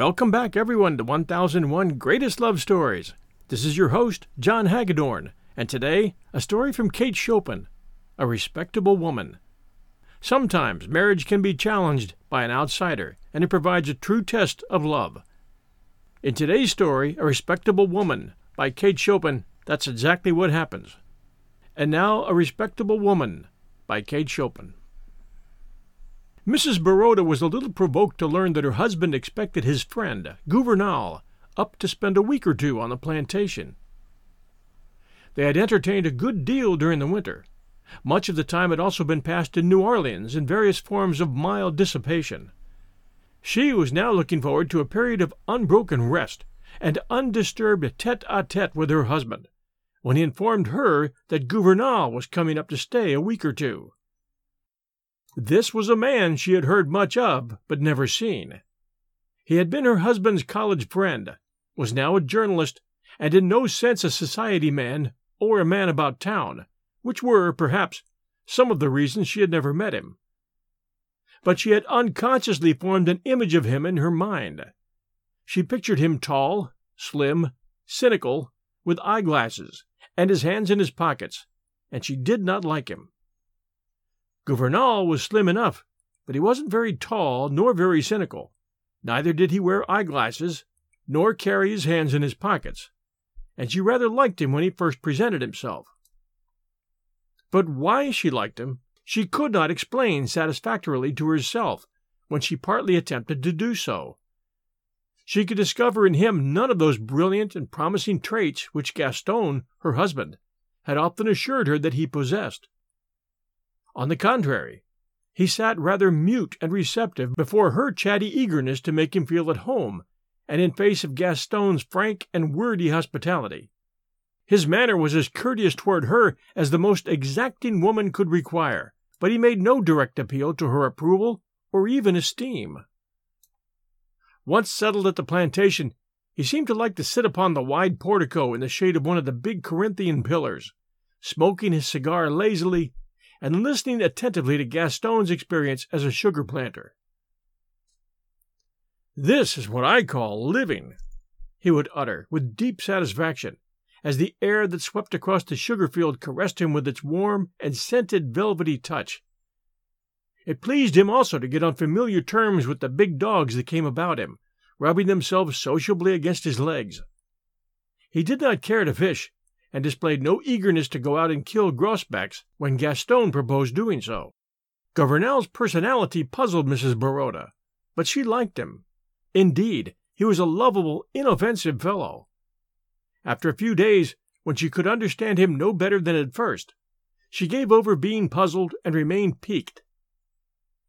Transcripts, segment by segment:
Welcome back, everyone, to 1001 Greatest Love Stories. This is your host, John Hagedorn, and today, a story from Kate Chopin, A Respectable Woman. Sometimes marriage can be challenged by an outsider, and it provides a true test of love. In today's story, A Respectable Woman, by Kate Chopin, that's exactly what happens. And now, A Respectable Woman, by Kate Chopin. Mrs. Baroda was a little provoked to learn that her husband expected his friend, Gouvernail, up to spend a week or two on the plantation. They had entertained a good deal during the winter. Much of the time had also been passed in New Orleans in various forms of mild dissipation. She was now looking forward to a period of unbroken rest and undisturbed tete a tete with her husband, when he informed her that Gouvernail was coming up to stay a week or two. This was a man she had heard much of, but never seen. He had been her husband's college friend, was now a journalist, and in no sense a society man or a man about town, which were, perhaps, some of the reasons she had never met him. But she had unconsciously formed an image of him in her mind. She pictured him tall, slim, cynical, with eyeglasses, and his hands in his pockets, and she did not like him. Gouvernail was slim enough, but he wasn't very tall nor very cynical. Neither did he wear eyeglasses, nor carry his hands in his pockets, and she rather liked him when he first presented himself. But why she liked him, she could not explain satisfactorily to herself when she partly attempted to do so. She could discover in him none of those brilliant and promising traits which Gaston, her husband, had often assured her that he possessed. On the contrary, he sat rather mute and receptive before her chatty eagerness to make him feel at home, and in face of Gaston's frank and wordy hospitality. His manner was as courteous toward her as the most exacting woman could require, but he made no direct appeal to her approval or even esteem. Once settled at the plantation, he seemed to like to sit upon the wide portico in the shade of one of the big Corinthian pillars, smoking his cigar lazily and listening attentively to Gaston's experience as a sugar planter. This is what I call living, he would utter with deep satisfaction, as the air that swept across the sugar field caressed him with its warm and scented velvety touch. It pleased him also to get on familiar terms with the big dogs that came about him, rubbing themselves sociably against his legs. He did not care to fish, and displayed no eagerness to go out and kill grosbecs when Gaston proposed doing so. Gouvernail's personality puzzled Mrs. Baroda, but she liked him. Indeed, he was a lovable, inoffensive fellow. After a few days, when she could understand him no better than at first, she gave over being puzzled and remained piqued.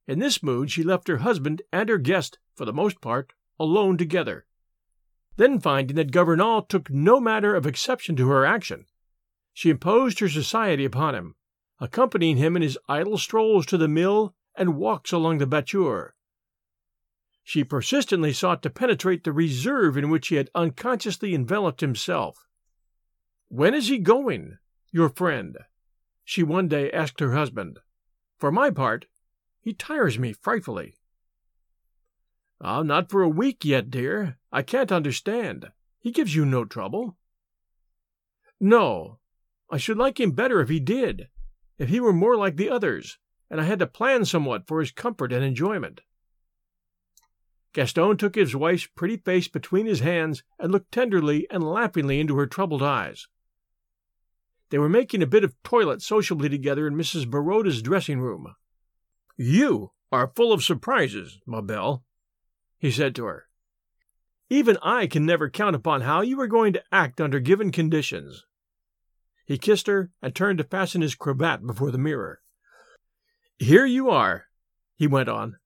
In this mood, she left her husband and her guest, for the most part, alone together, then finding that Gouvernail took no matter of exception to her action, she imposed her society upon him, accompanying him in his idle strolls to the mill and walks along the batture. She persistently sought to penetrate the reserve in which he had unconsciously enveloped himself. When is he going? your friend, she one day asked her husband. For my part, he tires me frightfully. Ah, not for a week yet, dear. I can't understand. He gives you no trouble. No. I should like him better if he did, if he were more like the others, and I had to plan somewhat for his comfort and enjoyment. Gaston took his wife's pretty face between his hands and looked tenderly and laughingly into her troubled eyes. They were making a bit of toilet sociably together in Mrs. Baroda's dressing room. You are full of surprises, ma belle, he said to her. Even I can never count upon how you are going to act under given conditions. He kissed her and turned to fasten his cravat before the mirror. Here you are, he went on,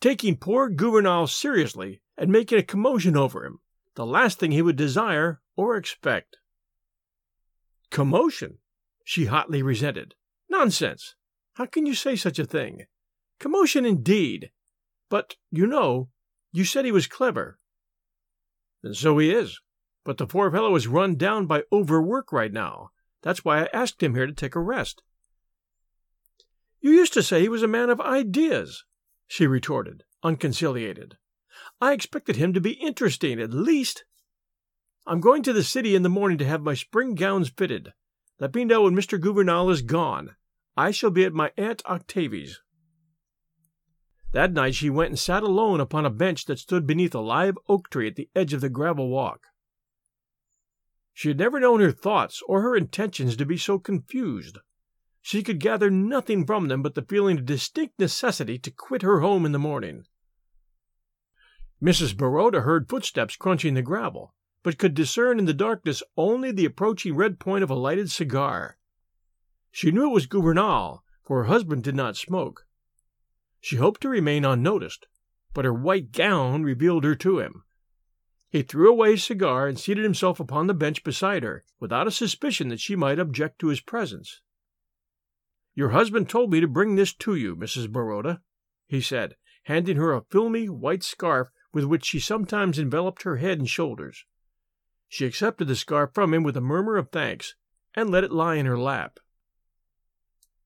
taking poor Gouvernail seriously and making a commotion over him, the last thing he would desire or expect. Commotion? she hotly resented. Nonsense! How can you say such a thing? Commotion indeed! But, you know, you said he was clever. And so he is. But the poor fellow is run down by overwork right now. That's why I asked him here to take a rest. You used to say he was a man of ideas, she retorted, unconciliated. I expected him to be interesting, at least. I'm going to the city in the morning to have my spring gowns fitted. Let me know when Mr. Gouvernail is gone. I shall be at my Aunt Octavie's. That night she went and sat alone upon a bench that stood beneath a live oak tree at the edge of the gravel walk. She had never known her thoughts or her intentions to be so confused. She could gather nothing from them but the feeling of distinct necessity to quit her home in the morning. Mrs. Baroda heard footsteps crunching the gravel, but could discern in the darkness only the approaching red point of a lighted cigar. She knew it was Gouvernail, for her husband did not smoke. She hoped to remain unnoticed, but her white gown revealed her to him. He threw away his cigar and seated himself upon the bench beside her, without a suspicion that she might object to his presence. Your husband told me to bring this to you, Mrs. Baroda, he said, handing her a filmy white scarf with which she sometimes enveloped her head and shoulders. She accepted the scarf from him with a murmur of thanks, and let it lie in her lap.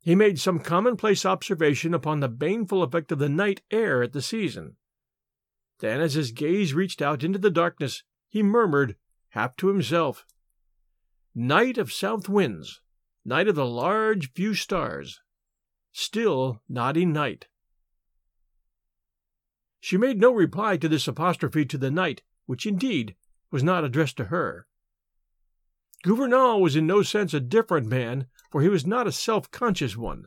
He made some commonplace observation upon the baneful effect of the night air at the season. Then, as his gaze reached out into the darkness, he murmured, half to himself, Night of south winds, night of the large few stars, still nodding night. She made no reply to this apostrophe to the night, which indeed was not addressed to her. Gouvernail was in no sense a different man, for he was not a self conscious one.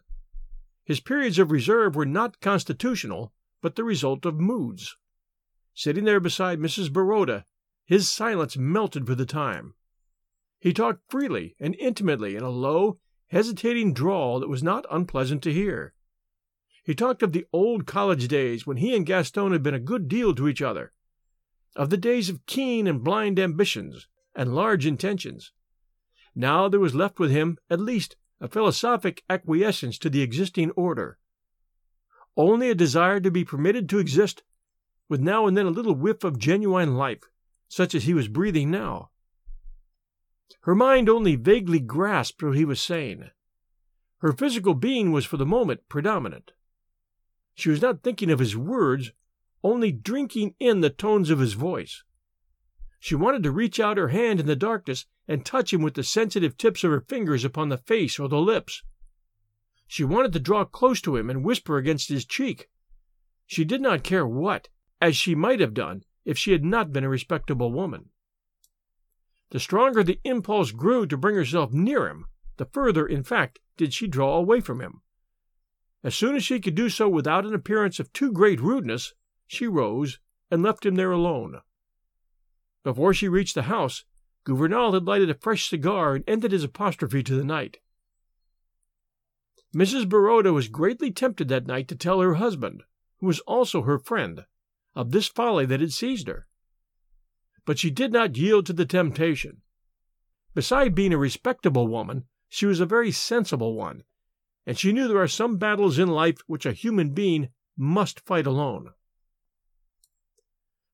His periods of reserve were not constitutional, but the result of moods. Sitting there beside Mrs. Baroda, his silence melted for the time. He talked freely and intimately in a low, hesitating drawl that was not unpleasant to hear. He talked of the old college days when he and Gaston had been a good deal to each other, of the days of keen and blind ambitions and large intentions, now there was left with him, at least, a philosophic acquiescence to the existing order. Only a desire to be permitted to exist, with now and then a little whiff of genuine life, such as he was breathing now. Her mind only vaguely grasped what he was saying. Her physical being was for the moment predominant. She was not thinking of his words, only drinking in the tones of his voice. She wanted to reach out her hand in the darkness and touch him with the sensitive tips of her fingers upon the face or the lips. She wanted to draw close to him and whisper against his cheek. She did not care what, as she might have done if she had not been a respectable woman. The stronger the impulse grew to bring herself near him, the further, in fact, did she draw away from him. As soon as she could do so without an appearance of too great rudeness, she rose and left him there alone. Before she reached the house, Gouvernail had lighted a fresh cigar and ended his apostrophe to the night. Mrs. Baroda was greatly tempted that night to tell her husband, who was also her friend, of this folly that had seized her. But she did not yield to the temptation. Beside being a respectable woman, she was a very sensible one, and she knew there are some battles in life which a human being must fight alone.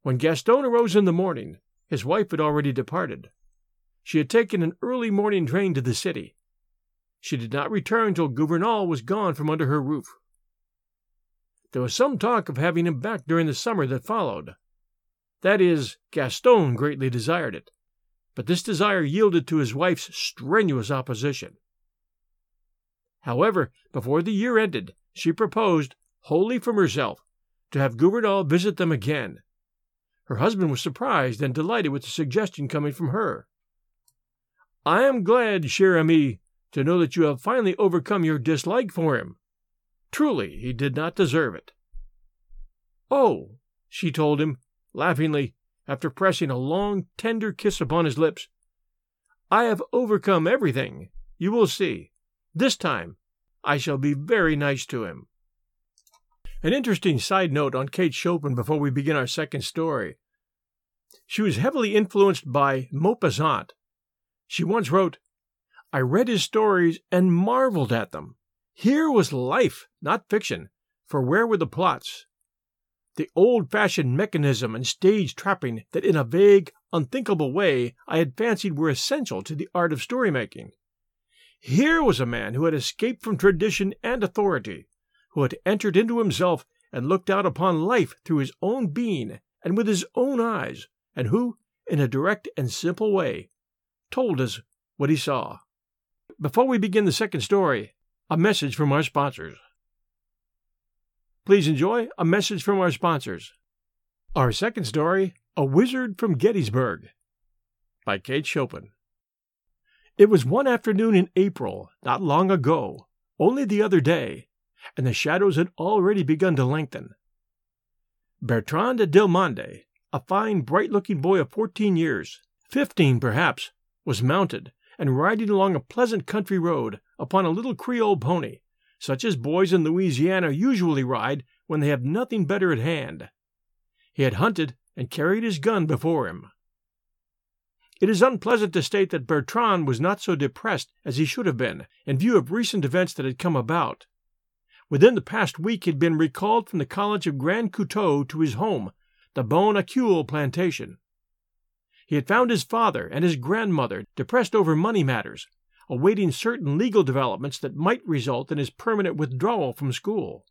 When Gaston arose in the morning, his wife had already departed. She had taken an early morning train to the city. she did not return till Gouvernail was gone from under her roof. There was some talk of having him back during the summer that followed. That is, Gaston greatly desired it, but this desire yielded to his wife's strenuous opposition. However, before the year ended, she proposed, wholly from herself, to have Gouvernail visit them again. Her husband was surprised and delighted with the suggestion coming from her. I am glad, cher ami, to know that you have finally overcome your dislike for him. Truly, he did not deserve it. Oh, she told him, laughingly, after pressing a long, tender kiss upon his lips. I have overcome everything. You will see. This time, I shall be very nice to him. An interesting side note on Kate Chopin before we begin our second story. She was heavily influenced by Maupassant. She once wrote, I read his stories and marveled at them. Here was life, not fiction, for where were the plots? The old fashioned mechanism and stage trapping that in a vague, unthinkable way I had fancied were essential to the art of story making. Here was a man who had escaped from tradition and authority, who had entered into himself and looked out upon life through his own being and with his own eyes, and who, in a direct and simple way, told us what he saw. Before we begin the second story, a message from our sponsors. Please enjoy a message from our sponsors. Our second story, A Wizard from Gettysburg, by Kate Chopin. It was one afternoon in April, not long ago, only the other day, and the shadows had already begun to lengthen. Bertrand Delmandé, a fine, bright looking boy of fourteen years, fifteen perhaps, was mounted and riding along a pleasant country road upon a little Creole pony, such as boys in Louisiana usually ride when they have nothing better at hand. He had hunted and carried his gun before him. It is unpleasant to state that Bertrand was not so depressed as he should have been, in view of recent events that had come about. Within the past week he had been recalled from the College of Grand Coteau to his home, the Bon Accueil plantation. He had found his father and his grandmother depressed over money matters, awaiting certain legal developments that might result in his permanent withdrawal from school.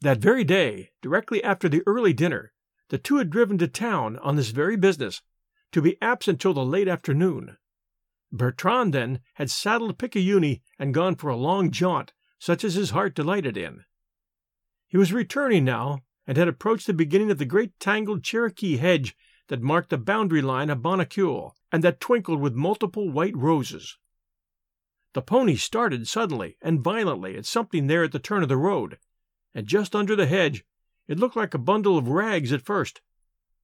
That very day, directly after the early dinner, the two had driven to town on this very business to be absent till the late afternoon. Bertrand, then, had saddled Picayune and gone for a long jaunt, such as his heart delighted in. He was returning now, and had approached the beginning of the great tangled Cherokee hedge that marked the boundary line of Bon Accueil, and that twinkled with multiple white roses. The pony started suddenly and violently at something there at the turn of the road, and just under the hedge it looked like a bundle of rags at first,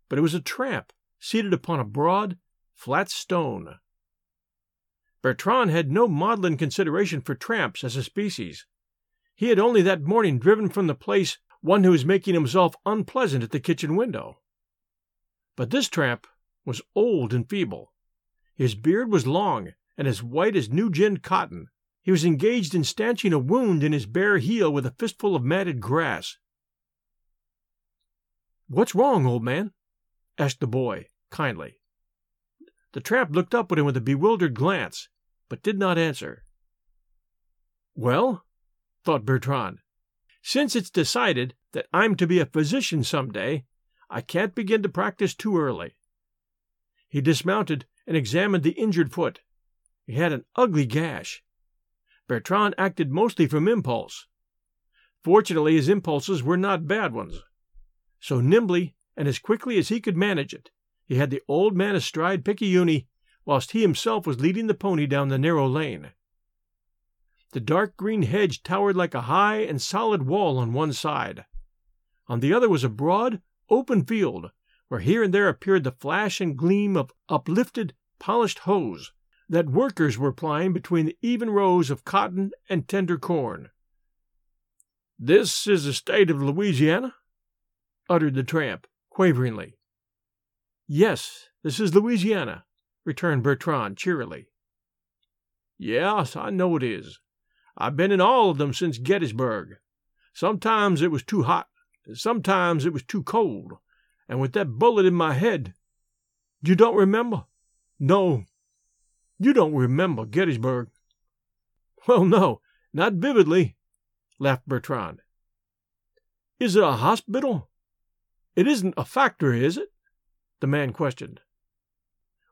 but it was a tramp seated upon a broad, flat stone. Bertrand had no maudlin consideration for tramps as a species. He had only that morning driven from the place one who was making himself unpleasant at the kitchen window. But this tramp was old and feeble. His beard was long and as white as new ginned cotton. He was engaged in stanching a wound in his bare heel with a fistful of matted grass. What's wrong, old man? asked the boy, kindly. The tramp looked up at him with a bewildered glance, but did not answer. Well, thought Bertrand, since it's decided that I'm to be a physician some day, I can't begin to practice too early. He dismounted and examined the injured foot. It had an ugly gash. Bertrand acted mostly from impulse. Fortunately, his impulses were not bad ones. So nimbly and as quickly as he could manage it, he had the old man astride Picayune, whilst he himself was leading the pony down the narrow lane. The dark green hedge towered like a high and solid wall on one side. On the other was a broad, open field, where here and there appeared the flash and gleam of uplifted, polished hose that workers were plying between the even rows of cotton and tender corn. This is the state of Louisiana? uttered the tramp, quaveringly. Yes, this is Louisiana, returned Bertrand cheerily. Yes, I know it is. I've been in all of them since Gettysburg. Sometimes it was too hot, sometimes it was too cold, and with that bullet in my head. You don't remember? No, you don't remember Gettysburg. Well, no, not vividly, laughed Bertrand. Is it a hospital? It isn't a factory, is it? The man questioned.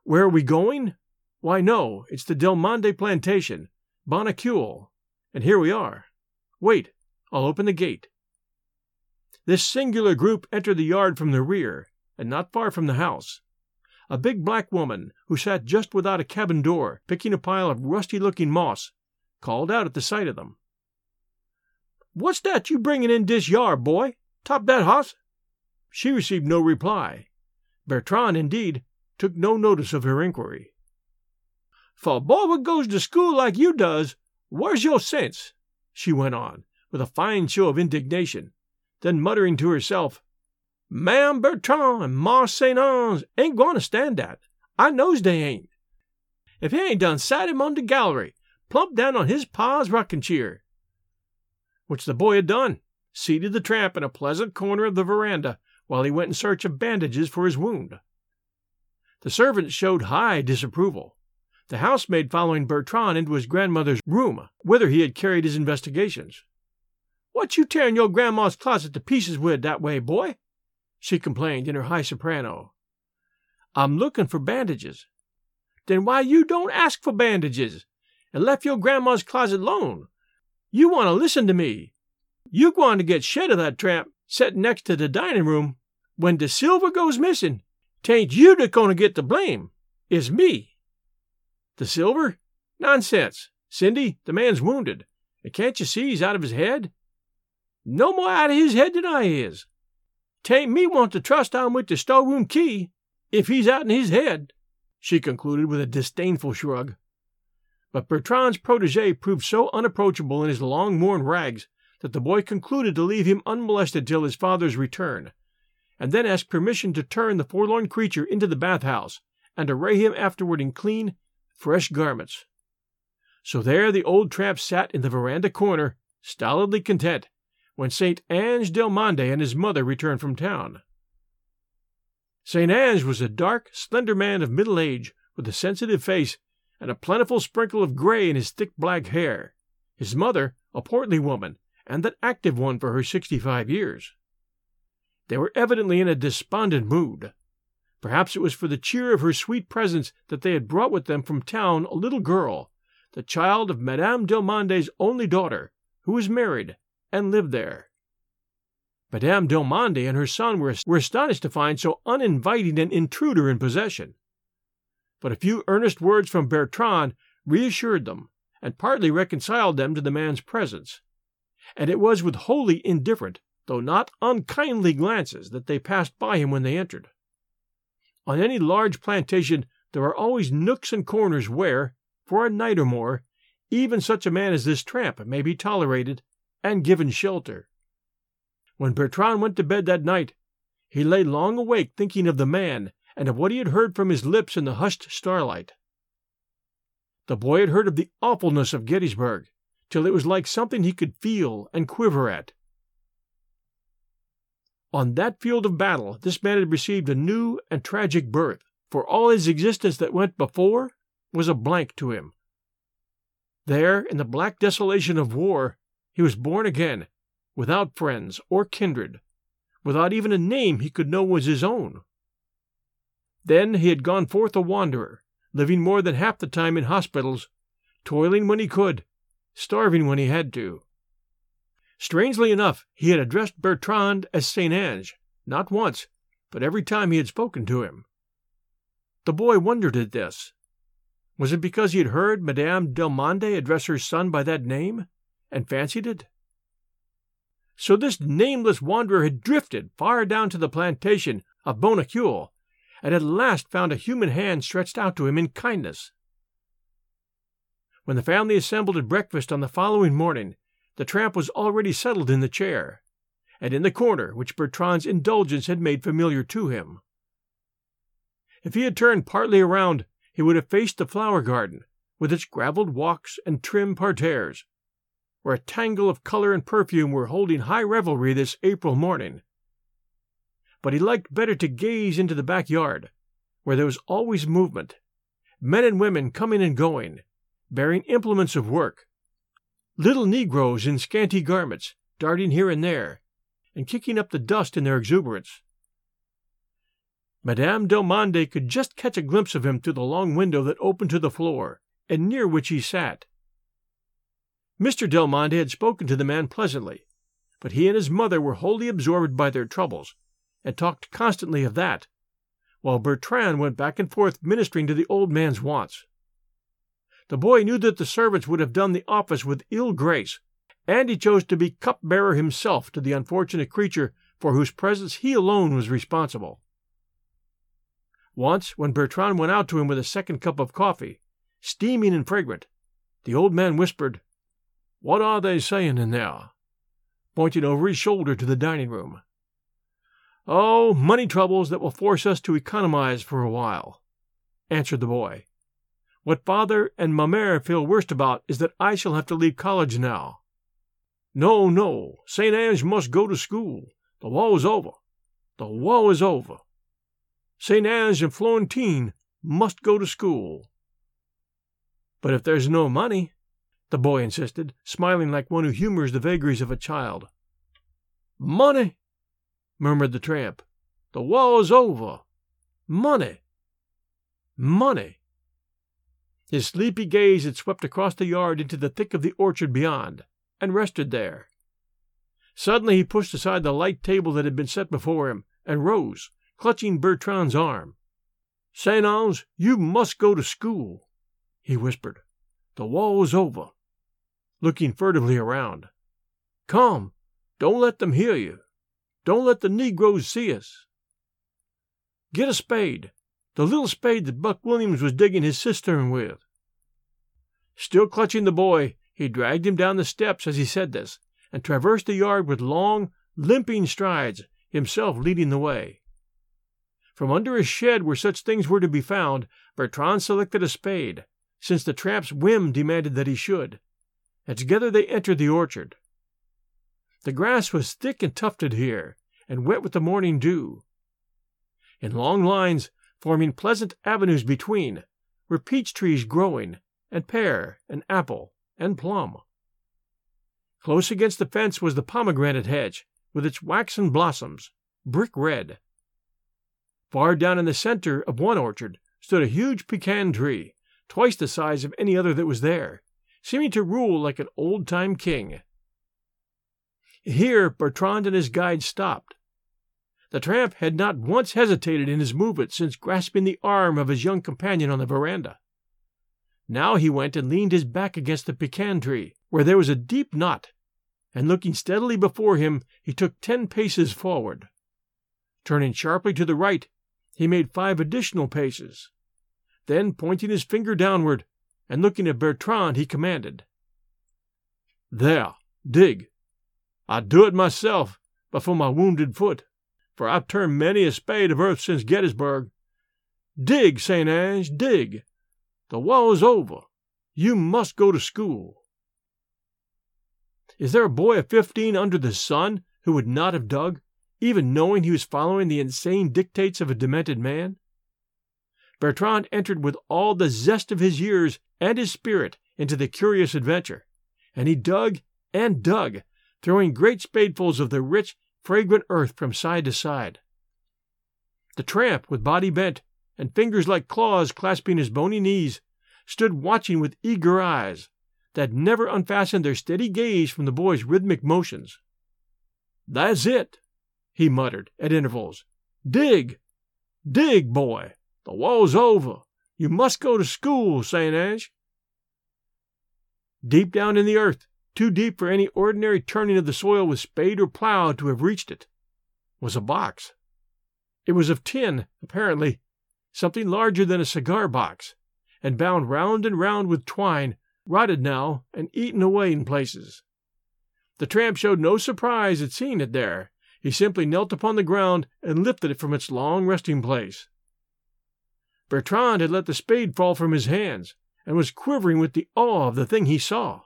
Where are we going? Why, no, it's the Delmandé plantation, Bon Accueil, and here we are. Wait, I'll open the gate. This singular group entered the yard from the rear, and not far from the house. A big black woman, who sat just without a cabin door, picking a pile of rusty looking moss, called out at the sight of them. What's that you bringin' in dis yard, boy? Top dat hoss? She received no reply. Bertrand, indeed, took no notice of her inquiry. For a boy what goes to school like you does, where's your sense? she went on, with a fine show of indignation, then muttering to herself, Ma'am Bertrand and Marse St. Ange ain't going to stand that. I knows they ain't. If he ain't done sat him on the gallery, plump down on his pa's rocking chair. Which the boy had done, seated the tramp in a pleasant corner of the veranda while he went in search of bandages for his wound. The servant showed high disapproval. The housemaid following Bertrand into his grandmother's room, whither he had carried his investigations. What you tearing your grandma's closet to pieces with that way, boy? she complained in her high soprano. I'm looking for bandages. Then why you don't ask for bandages and left your grandma's closet alone? You want to listen to me. You going to get shed of that tramp setting next to the dining room when De silver goes missing. Tain't you that going to get the blame. It's me. The silver? Nonsense. Cindy, the man's wounded. And can't you see he's out of his head? No more out of his head than I is. Tain't me want to trust I'm with the storeroom key if he's out in his head, she concluded with a disdainful shrug. But Bertrand's protege proved so unapproachable in his long worn rags that the boy concluded to leave him unmolested till his father's return, and then asked permission to turn the forlorn creature into the bathhouse and array him afterward in clean, fresh garments. So there the old tramp sat in the veranda corner, stolidly content, when St. Ange Delmandé and his mother returned from town. St. Ange was a dark, slender man of middle age, with a sensitive face and a plentiful sprinkle of gray in his thick black hair. His mother, a portly woman, and an active one for her sixty five years. They were evidently in a despondent mood. Perhaps it was for the cheer of her sweet presence that they had brought with them from town a little girl, the child of Madame Delmandé's only daughter, who was married and lived there. Madame Delmandé and her son were, were astonished to find so uninviting an intruder in possession. But a few earnest words from Bertrand reassured them and partly reconciled them to the man's presence, and it was with wholly indifferent, though not unkindly glances that they passed by him when they entered. On any large plantation there are always nooks and corners where, for a night or more, even such a man as this tramp may be tolerated and given shelter. When Bertrand went to bed that night, he lay long awake thinking of the man and of what he had heard from his lips in the hushed starlight. The boy had heard of the awfulness of Gettysburg, till it was like something he could feel and quiver at. On that field of battle, this man had received a new and tragic birth, for all his existence that went before was a blank to him. There, in the black desolation of war, he was born again, without friends or kindred, without even a name he could know was his own. Then he had gone forth a wanderer, living more than half the time in hospitals, toiling when he could, starving when he had to. Strangely enough, he had addressed Bertrand as St. Ange, not once, but every time he had spoken to him. The boy wondered at this. Was it because he had heard Madame Delmandé address her son by that name? and fancied it. So this nameless wanderer had drifted far down to the plantation of Bon Accueil, and at last found a human hand stretched out to him in kindness. When the family assembled at breakfast on the following morning, the tramp was already settled in the chair, and in the corner which Bertrand's indulgence had made familiar to him. If he had turned partly around, he would have faced the flower garden, with its gravelled walks and trim parterres, where a tangle of color and perfume were holding high revelry this April morning. But he liked better to gaze into the backyard, where there was always movement, men and women coming and going, bearing implements of work, little negroes in scanty garments, darting here and there, and kicking up the dust in their exuberance. Madame Delmandé could just catch a glimpse of him through the long window that opened to the floor, and near which he sat. Mr. Delmandé had spoken to the man pleasantly, but he and his mother were wholly absorbed by their troubles, and talked constantly of that, while Bertrand went back and forth ministering to the old man's wants. The boy knew that the servants would have done the office with ill grace, and he chose to be cupbearer himself to the unfortunate creature for whose presence he alone was responsible. Once, when Bertrand went out to him with a second cup of coffee, steaming and fragrant, the old man whispered, What are they saying in there? pointing over his shoulder to the dining room. Oh, money troubles that will force us to economize for a while, answered the boy. What father and ma feel worst about is that I shall have to leave college now. No, no, St. Ange must go to school. The war is over. The war is over. St. Ange and Florentine must go to school. But if there's no money, the boy insisted, smiling like one who humors the vagaries of a child. Money, murmured the tramp. The war is over. Money. Money. His sleepy gaze had swept across the yard into the thick of the orchard beyond, and rested there. Suddenly he pushed aside the light table that had been set before him, and rose, clutching Bertrand's arm. Saint Ange, you must go to school, he whispered. The war is over. Looking furtively around. Come, don't let them hear you. Don't let the negroes see us. Get a spade, the little spade that Buck Williams was digging his cistern with. Still clutching the boy, he dragged him down the steps as he said this, and traversed the yard with long, limping strides, himself leading the way. From under a shed where such things were to be found, Bertrand selected a spade, since the tramp's whim demanded that he should, and together they entered the orchard. The grass was thick and tufted here, and wet with the morning dew. In long lines, forming pleasant avenues between, were peach trees growing, and pear, and apple, and plum. Close against the fence was the pomegranate hedge, with its waxen blossoms, brick red. Far down in the center of one orchard stood a huge pecan tree, twice the size of any other that was there, seeming to rule like an old time king. Here Bertrand and his guide stopped. The tramp had not once hesitated in his movement since grasping the arm of his young companion on the veranda. Now he went and leaned his back against the pecan tree, where there was a deep knot, and looking steadily before him, he took ten paces forward. Turning sharply to the right, he made five additional paces. Then, pointing his finger downward, and looking at Bertrand, he commanded, There, dig. I'd do it myself, but for my wounded foot, for I've turned many a spade of earth since Gettysburg. Dig, St. Ange, dig. The war is over. You must go to school. Is there a boy of fifteen under the sun who would not have dug, even knowing he was following the insane dictates of a demented man? Bertrand entered with all the zest of his years and his spirit into the curious adventure, and he dug and dug throwing great spadefuls of the rich, fragrant earth from side to side. The tramp, with body bent and fingers like claws clasping his bony knees, stood watching with eager eyes that never unfastened their steady gaze from the boy's rhythmic motions. That's it, he muttered at intervals. Dig! Dig, boy! The war's over. You must go to school, St. Ange. Deep down in the earth, too deep for any ordinary turning of the soil with spade or plow to have reached it, was a box. It was of tin, apparently, something larger than a cigar box, and bound round and round with twine, rotted now and eaten away in places. The tramp showed no surprise at seeing it there. He simply knelt upon the ground and lifted it from its long resting place. Bertrand had let the spade fall from his hands, and was quivering with the awe of the thing he saw.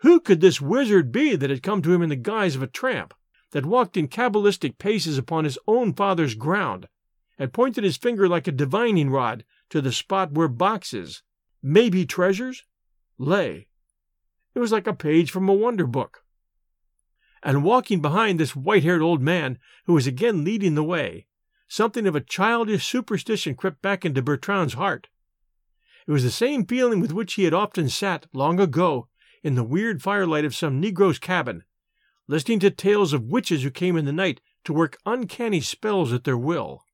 Who could this wizard be that had come to him in the guise of a tramp, that walked in cabalistic paces upon his own father's ground, and pointed his finger like a divining rod to the spot where boxes, maybe treasures, lay, It was like a page from a wonder book. And walking behind this white haired old man, who was again leading the way, something of a childish superstition crept back into Bertrand's heart. It was the same feeling with which he had often sat, long ago, in the weird firelight of some Negro's cabin, listening to tales of witches who came in the night to work uncanny spells at their will.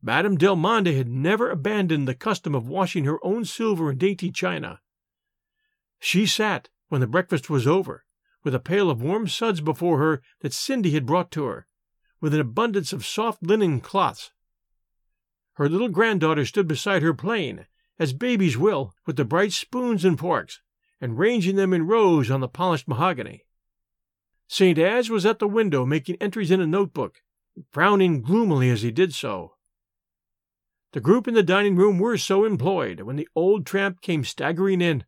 Madame Delmandé had never abandoned the custom of washing her own silver and dainty china. She sat, when the breakfast was over, with a pail of warm suds before her that Cindy had brought to her, with an abundance of soft linen cloths. Her little granddaughter stood beside her playing, as babies will, with the bright spoons and forks, and ranging them in rows on the polished mahogany. St. Ange was at the window making entries in a notebook, frowning gloomily as he did so. The group in the dining room were so employed when the old tramp came staggering in,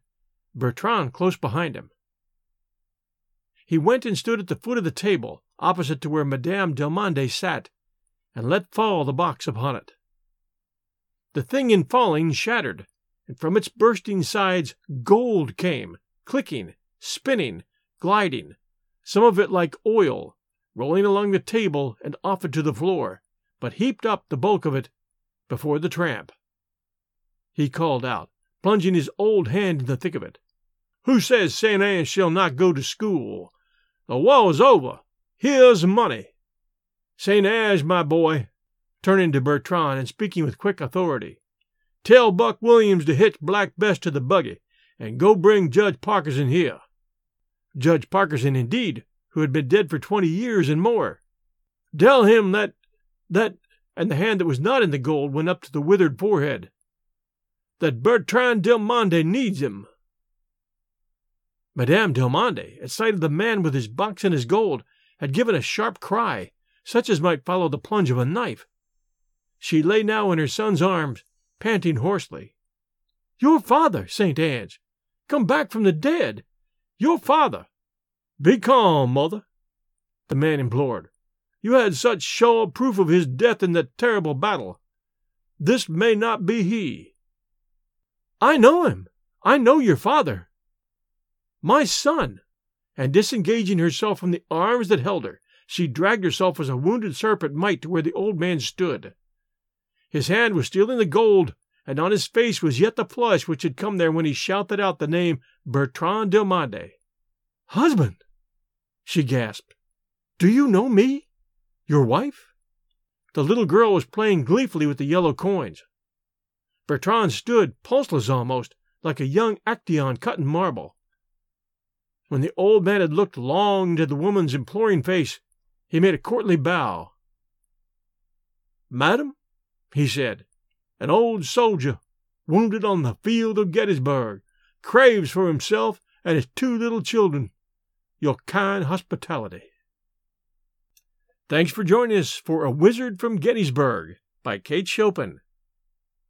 Bertrand close behind him. He went and stood at the foot of the table, opposite to where Madame Delmandé sat, and let fall the box upon it. The thing in falling shattered, and from its bursting sides gold came, clicking, spinning, gliding, some of it like oil, rolling along the table and off it to the floor, but heaped up the bulk of it before the tramp. He called out, plunging his old hand in the thick of it. Who says St. Ange shall not go to school? The war's over. Here's money. St. Ange, my boy, turning to Bertrand and speaking with quick authority, tell Buck Williams to hitch Black Bess to the buggy and go bring Judge Parkerson here. Judge Parkerson, indeed, who had been dead for twenty years and more. Tell him that, that and the hand that was not in the gold went up to the withered forehead. That Bertrand Delmandé needs him. Madame Delmandé, at sight of the man with his box and his gold, had given a sharp cry, such as might follow the plunge of a knife. She lay now in her son's arms, panting hoarsely. Your father, St. Ange, come back from the dead. Your father. Be calm, mother, the man implored. You had such sure proof of his death in that terrible battle. This may not be he. I know him. I know your father. My son. And disengaging herself from the arms that held her, she dragged herself as a wounded serpent might to where the old man stood. His hand was still in the gold, and on his face was yet the flush which had come there when he shouted out the name Bertrand Delmandé. Husband! she gasped. Do you know me? Your wife? The little girl was playing gleefully with the yellow coins. Bertrand stood, pulseless almost, like a young Actaeon cut in marble. When the old man had looked long into the woman's imploring face, he made a courtly bow. Madam, he said, an old soldier, wounded on the field of Gettysburg, craves for himself and his two little children your kind hospitality. Thanks for joining us for A Wizard from Gettysburg by Kate Chopin.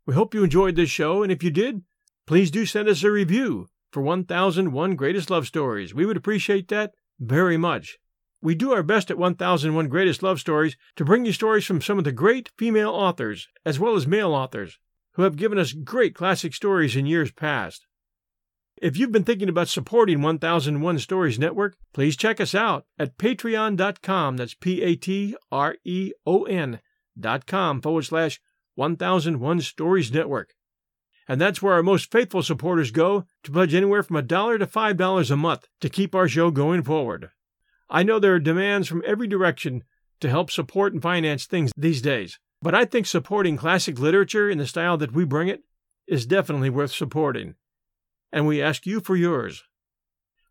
We hope you enjoyed this show, and if you did, please do send us a review for 1001 Greatest Love Stories. We would appreciate that very much. We do our best at 1001 Greatest Love Stories to bring you stories from some of the great female authors, as well as male authors, who have given us great classic stories in years past. If you've been thinking about supporting 1001 Stories Network, please check us out at patreon.com. That's P A T R E O N dot com forward slash 1001 Stories Network. And that's where our most faithful supporters go to pledge anywhere from a dollar to five dollars a month to keep our show going forward. I know there are demands from every direction to help support and finance things these days, but I think supporting classic literature in the style that we bring it is definitely worth supporting and we ask you for yours.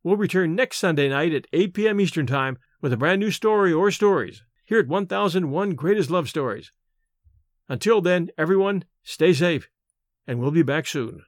We'll return next Sunday night at 8 p.m. Eastern Time with a brand new story or stories here at 1001 Greatest Love Stories. Until then, everyone, stay safe, and we'll be back soon.